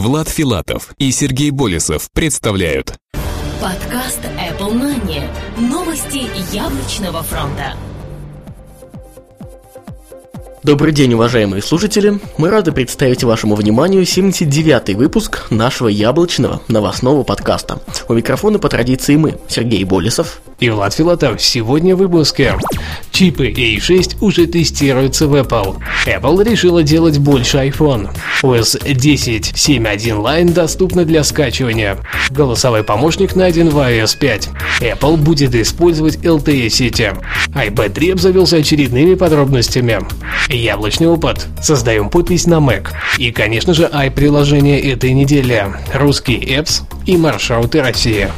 Влад Филатов и Сергей Болесов представляют Подкаст Apple Money. Новости яблочного фронта. Добрый день, уважаемые слушатели! Мы рады представить вашему вниманию 79-й выпуск нашего яблочного новостного подкаста. У микрофона по традиции мы, Сергей Болесов и Влад Филатов. Сегодня в выпуске. Чипы A6 уже тестируются в Apple. Apple решила делать больше iPhone. OS 10 7.1 Line доступна для скачивания. Голосовой помощник найден в iOS 5. Apple будет использовать LTE сети. iPad 3 обзавелся очередными подробностями. Яблочный опыт. Создаем подпись на Mac. И, конечно же, i-приложение этой недели. Русские apps и маршруты России.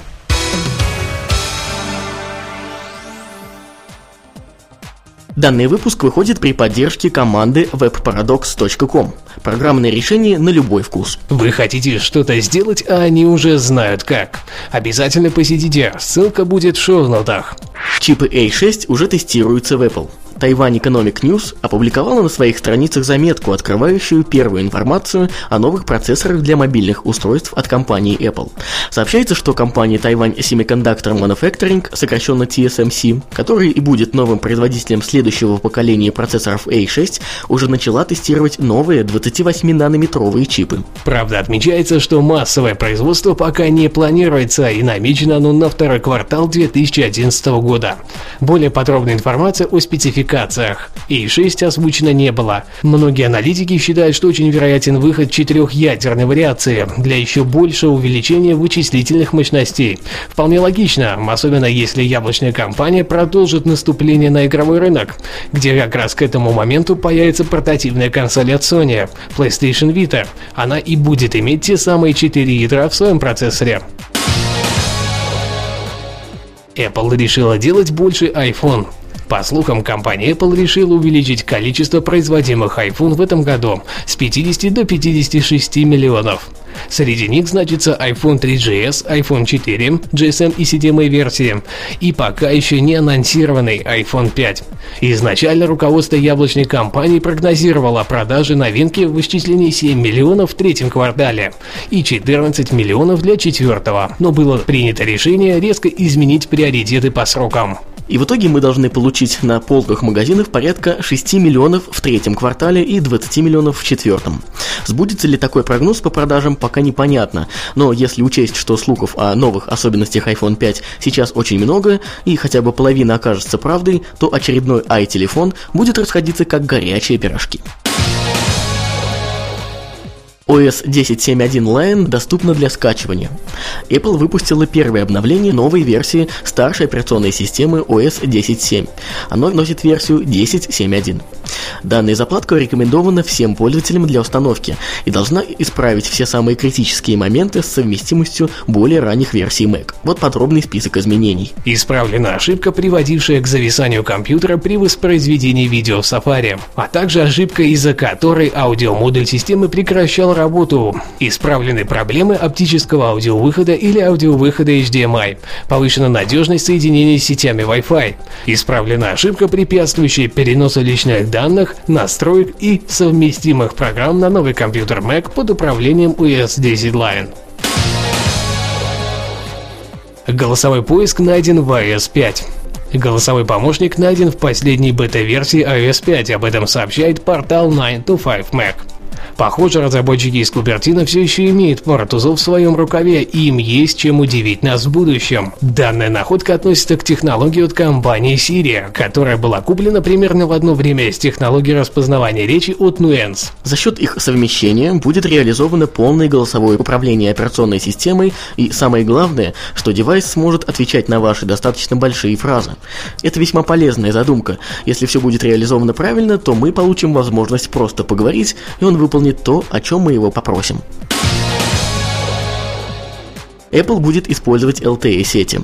Данный выпуск выходит при поддержке команды webparadox.com. Программное решение на любой вкус. Вы хотите что-то сделать, а они уже знают как. Обязательно посетите, ссылка будет в шоу-нотах. Чипы A6 уже тестируются в Apple. Тайвань Economic News опубликовала на своих страницах заметку, открывающую первую информацию о новых процессорах для мобильных устройств от компании Apple. Сообщается, что компания Taiwan Semiconductor Manufacturing, сокращенно TSMC, которая и будет новым производителем следующего поколения процессоров A6, уже начала тестировать новые 28-нанометровые чипы. Правда, отмечается, что массовое производство пока не планируется и намечено оно на второй квартал 2011 года. Более подробная информация о спецификации спецификациях. И 6 озвучено не было. Многие аналитики считают, что очень вероятен выход четырехъядерной вариации для еще большего увеличения вычислительных мощностей. Вполне логично, особенно если яблочная компания продолжит наступление на игровой рынок, где как раз к этому моменту появится портативная консоль от Sony, PlayStation Vita. Она и будет иметь те самые 4 ядра в своем процессоре. Apple решила делать больше iPhone. По слухам, компания Apple решила увеличить количество производимых iPhone в этом году с 50 до 56 миллионов. Среди них значится iPhone 3GS, iPhone 4, GSM и CDMA версии и пока еще не анонсированный iPhone 5. Изначально руководство яблочной компании прогнозировало продажи новинки в исчислении 7 миллионов в третьем квартале и 14 миллионов для четвертого, но было принято решение резко изменить приоритеты по срокам. И в итоге мы должны получить на полках магазинов порядка 6 миллионов в третьем квартале и 20 миллионов в четвертом. Сбудется ли такой прогноз по продажам, пока непонятно, но если учесть, что слухов о новых особенностях iPhone 5 сейчас очень много, и хотя бы половина окажется правдой, то очередной i-телефон будет расходиться как горячие пирожки. OS 10.7.1 Lion доступна для скачивания. Apple выпустила первое обновление новой версии старшей операционной системы OS 10.7. Оно носит версию 10.7.1. Данная заплатка рекомендована всем пользователям для установки и должна исправить все самые критические моменты с совместимостью более ранних версий Mac. Вот подробный список изменений. Исправлена ошибка, приводившая к зависанию компьютера при воспроизведении видео в Safari, а также ошибка, из-за которой аудиомодуль системы прекращал работу. Исправлены проблемы оптического аудиовыхода или аудиовыхода HDMI. Повышена надежность соединения с сетями Wi-Fi. Исправлена ошибка, препятствующая переносу личных данных, настроек и совместимых программ на новый компьютер Mac под управлением OS 10 Line. Голосовой поиск найден в iOS 5. Голосовой помощник найден в последней бета-версии iOS 5, об этом сообщает портал 9to5 Mac. Похоже, разработчики из Купертина все еще имеют пару тузов в своем рукаве, и им есть чем удивить нас в будущем. Данная находка относится к технологии от компании Siri, которая была куплена примерно в одно время с технологией распознавания речи от Nuance. За счет их совмещения будет реализовано полное голосовое управление операционной системой и самое главное, что девайс сможет отвечать на ваши достаточно большие фразы. Это весьма полезная задумка. Если все будет реализовано правильно, то мы получим возможность просто поговорить, и он выполнит выполнит то, о чем мы его попросим. Apple будет использовать LTE сети.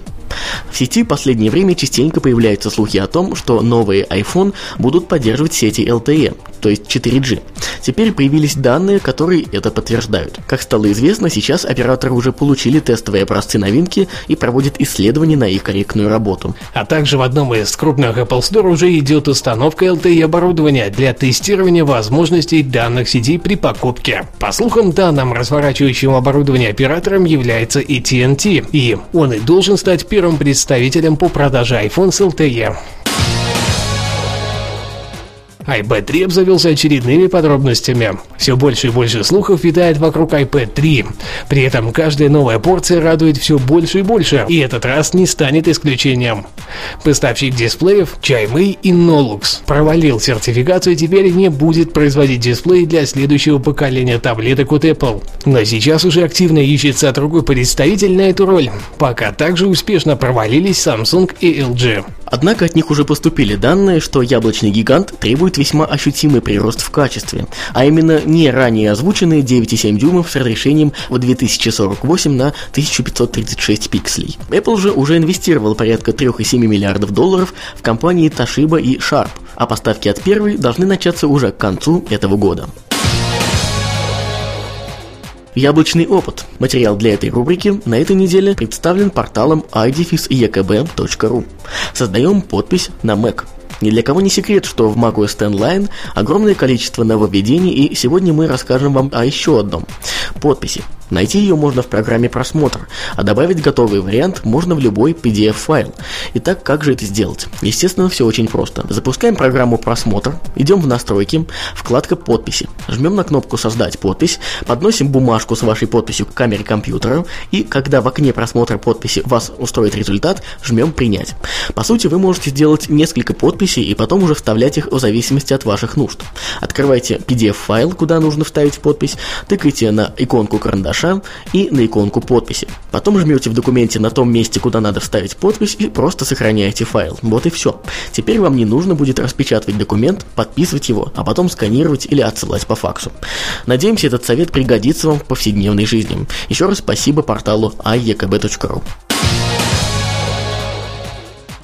В сети в последнее время частенько появляются слухи о том, что новые iPhone будут поддерживать сети LTE, то есть 4G. Теперь появились данные, которые это подтверждают. Как стало известно, сейчас операторы уже получили тестовые образцы новинки и проводят исследования на их корректную работу. А также в одном из крупных Apple Store уже идет установка LTE оборудования для тестирования возможностей данных сетей при покупке. По слухам, данным разворачивающим оборудование оператором является AT&T, и он и должен стать первым представителем по продаже iPhone с LTE iPad 3 обзавелся очередными подробностями. Все больше и больше слухов витает вокруг iPad 3. При этом каждая новая порция радует все больше и больше, и этот раз не станет исключением. Поставщик дисплеев Chimei и Nolux провалил сертификацию и теперь не будет производить дисплей для следующего поколения таблеток от Apple. Но сейчас уже активно ищется другой представитель на эту роль, пока также успешно провалились Samsung и LG. Однако от них уже поступили данные, что яблочный гигант требует весьма ощутимый прирост в качестве, а именно не ранее озвученные 9,7 дюймов с разрешением в 2048 на 1536 пикселей. Apple же уже инвестировал порядка 3,7 миллиардов долларов в компании Toshiba и Sharp, а поставки от первой должны начаться уже к концу этого года. Яблочный опыт. Материал для этой рубрики на этой неделе представлен порталом idefis.ekb.ru. Создаем подпись на Mac. Ни для кого не секрет, что в macOS X Line огромное количество нововведений, и сегодня мы расскажем вам о еще одном – подписи. Найти ее можно в программе «Просмотр», а добавить готовый вариант можно в любой PDF-файл. Итак, как же это сделать? Естественно, все очень просто. Запускаем программу «Просмотр», идем в настройки, вкладка «Подписи». Жмем на кнопку «Создать подпись», подносим бумажку с вашей подписью к камере компьютера, и когда в окне просмотра подписи вас устроит результат, жмем «Принять». По сути, вы можете сделать несколько подписей и потом уже вставлять их в зависимости от ваших нужд. Открывайте PDF-файл, куда нужно вставить подпись, тыкайте на иконку карандаша, и на иконку подписи. Потом жмете в документе на том месте, куда надо вставить подпись и просто сохраняете файл. Вот и все. Теперь вам не нужно будет распечатывать документ, подписывать его, а потом сканировать или отсылать по факсу. Надеемся, этот совет пригодится вам в повседневной жизни. Еще раз спасибо порталу iekb.ru.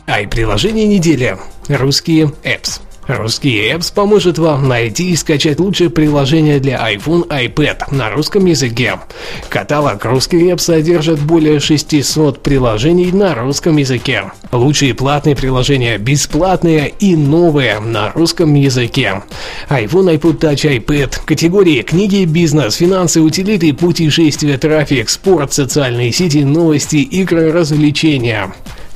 Ай-приложение недели. Русские apps. Русский Apps поможет вам найти и скачать лучшие приложения для iPhone, iPad на русском языке. Каталог Русский Apps содержит более 600 приложений на русском языке. Лучшие платные приложения, бесплатные и новые на русском языке. iPhone, iPod Touch, iPad. Категории книги, бизнес, финансы, утилиты, путешествия, трафик, спорт, социальные сети, новости, игры, развлечения.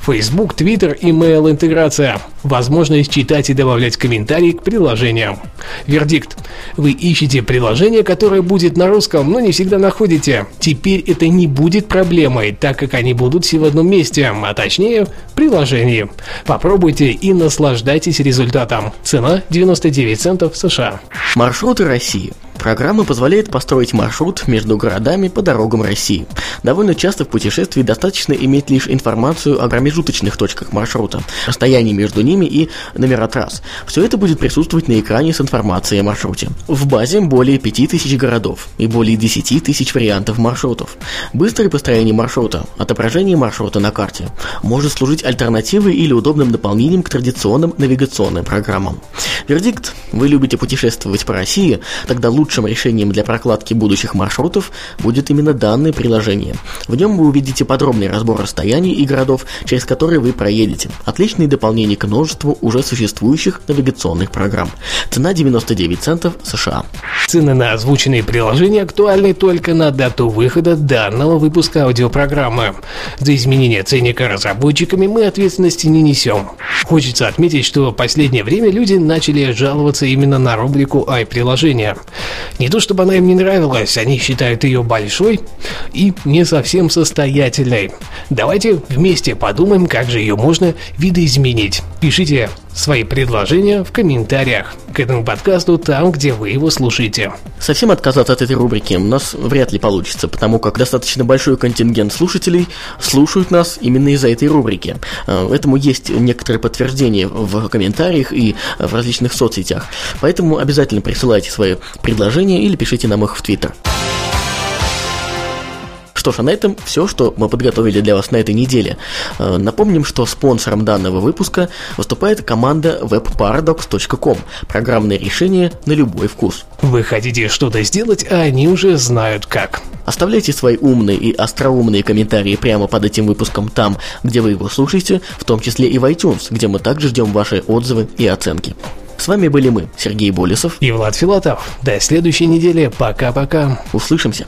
Facebook, Twitter, email интеграция. Возможность читать и добавлять комментарии к приложениям. Вердикт. Вы ищете приложение, которое будет на русском, но не всегда находите. Теперь это не будет проблемой, так как они будут все в одном месте, а точнее приложении. Попробуйте и наслаждайтесь результатом. Цена 99 центов США. Маршруты России. Программа позволяет построить маршрут между городами по дорогам России. Довольно часто в путешествии достаточно иметь лишь информацию о промежуточных точках маршрута, расстоянии между ними и номера трасс. Все это будет присутствовать на экране с информацией о маршруте. В базе более 5000 городов и более 10 тысяч вариантов маршрутов. Быстрое построение маршрута, отображение маршрута на карте, может служить альтернативой или удобным дополнением к традиционным навигационным программам. Вердикт – вы любите путешествовать по России, тогда лучше лучшим решением для прокладки будущих маршрутов будет именно данное приложение. В нем вы увидите подробный разбор расстояний и городов, через которые вы проедете. Отличные дополнения к множеству уже существующих навигационных программ. Цена 99 центов США. Цены на озвученные приложения актуальны только на дату выхода данного выпуска аудиопрограммы. За изменение ценника разработчиками мы ответственности не несем. Хочется отметить, что в последнее время люди начали жаловаться именно на рубрику i-приложения. Не то чтобы она им не нравилась, они считают ее большой и не совсем состоятельной. Давайте вместе подумаем, как же ее можно видоизменить. Пишите свои предложения в комментариях к этому подкасту там, где вы его слушаете. Совсем отказаться от этой рубрики у нас вряд ли получится, потому как достаточно большой контингент слушателей слушают нас именно из-за этой рубрики. Э, этому есть некоторые подтверждения в комментариях и в различных соцсетях. Поэтому обязательно присылайте свои предложения или пишите нам их в Твиттер. Что ж, а на этом все, что мы подготовили для вас на этой неделе. Э, напомним, что спонсором данного выпуска выступает команда webparadox.com, программное решение на любой вкус. Вы хотите что-то сделать, а они уже знают как. Оставляйте свои умные и остроумные комментарии прямо под этим выпуском там, где вы его слушаете, в том числе и в iTunes, где мы также ждем ваши отзывы и оценки. С вами были мы, Сергей Болесов и Влад Филатов. До следующей недели. Пока-пока. Услышимся.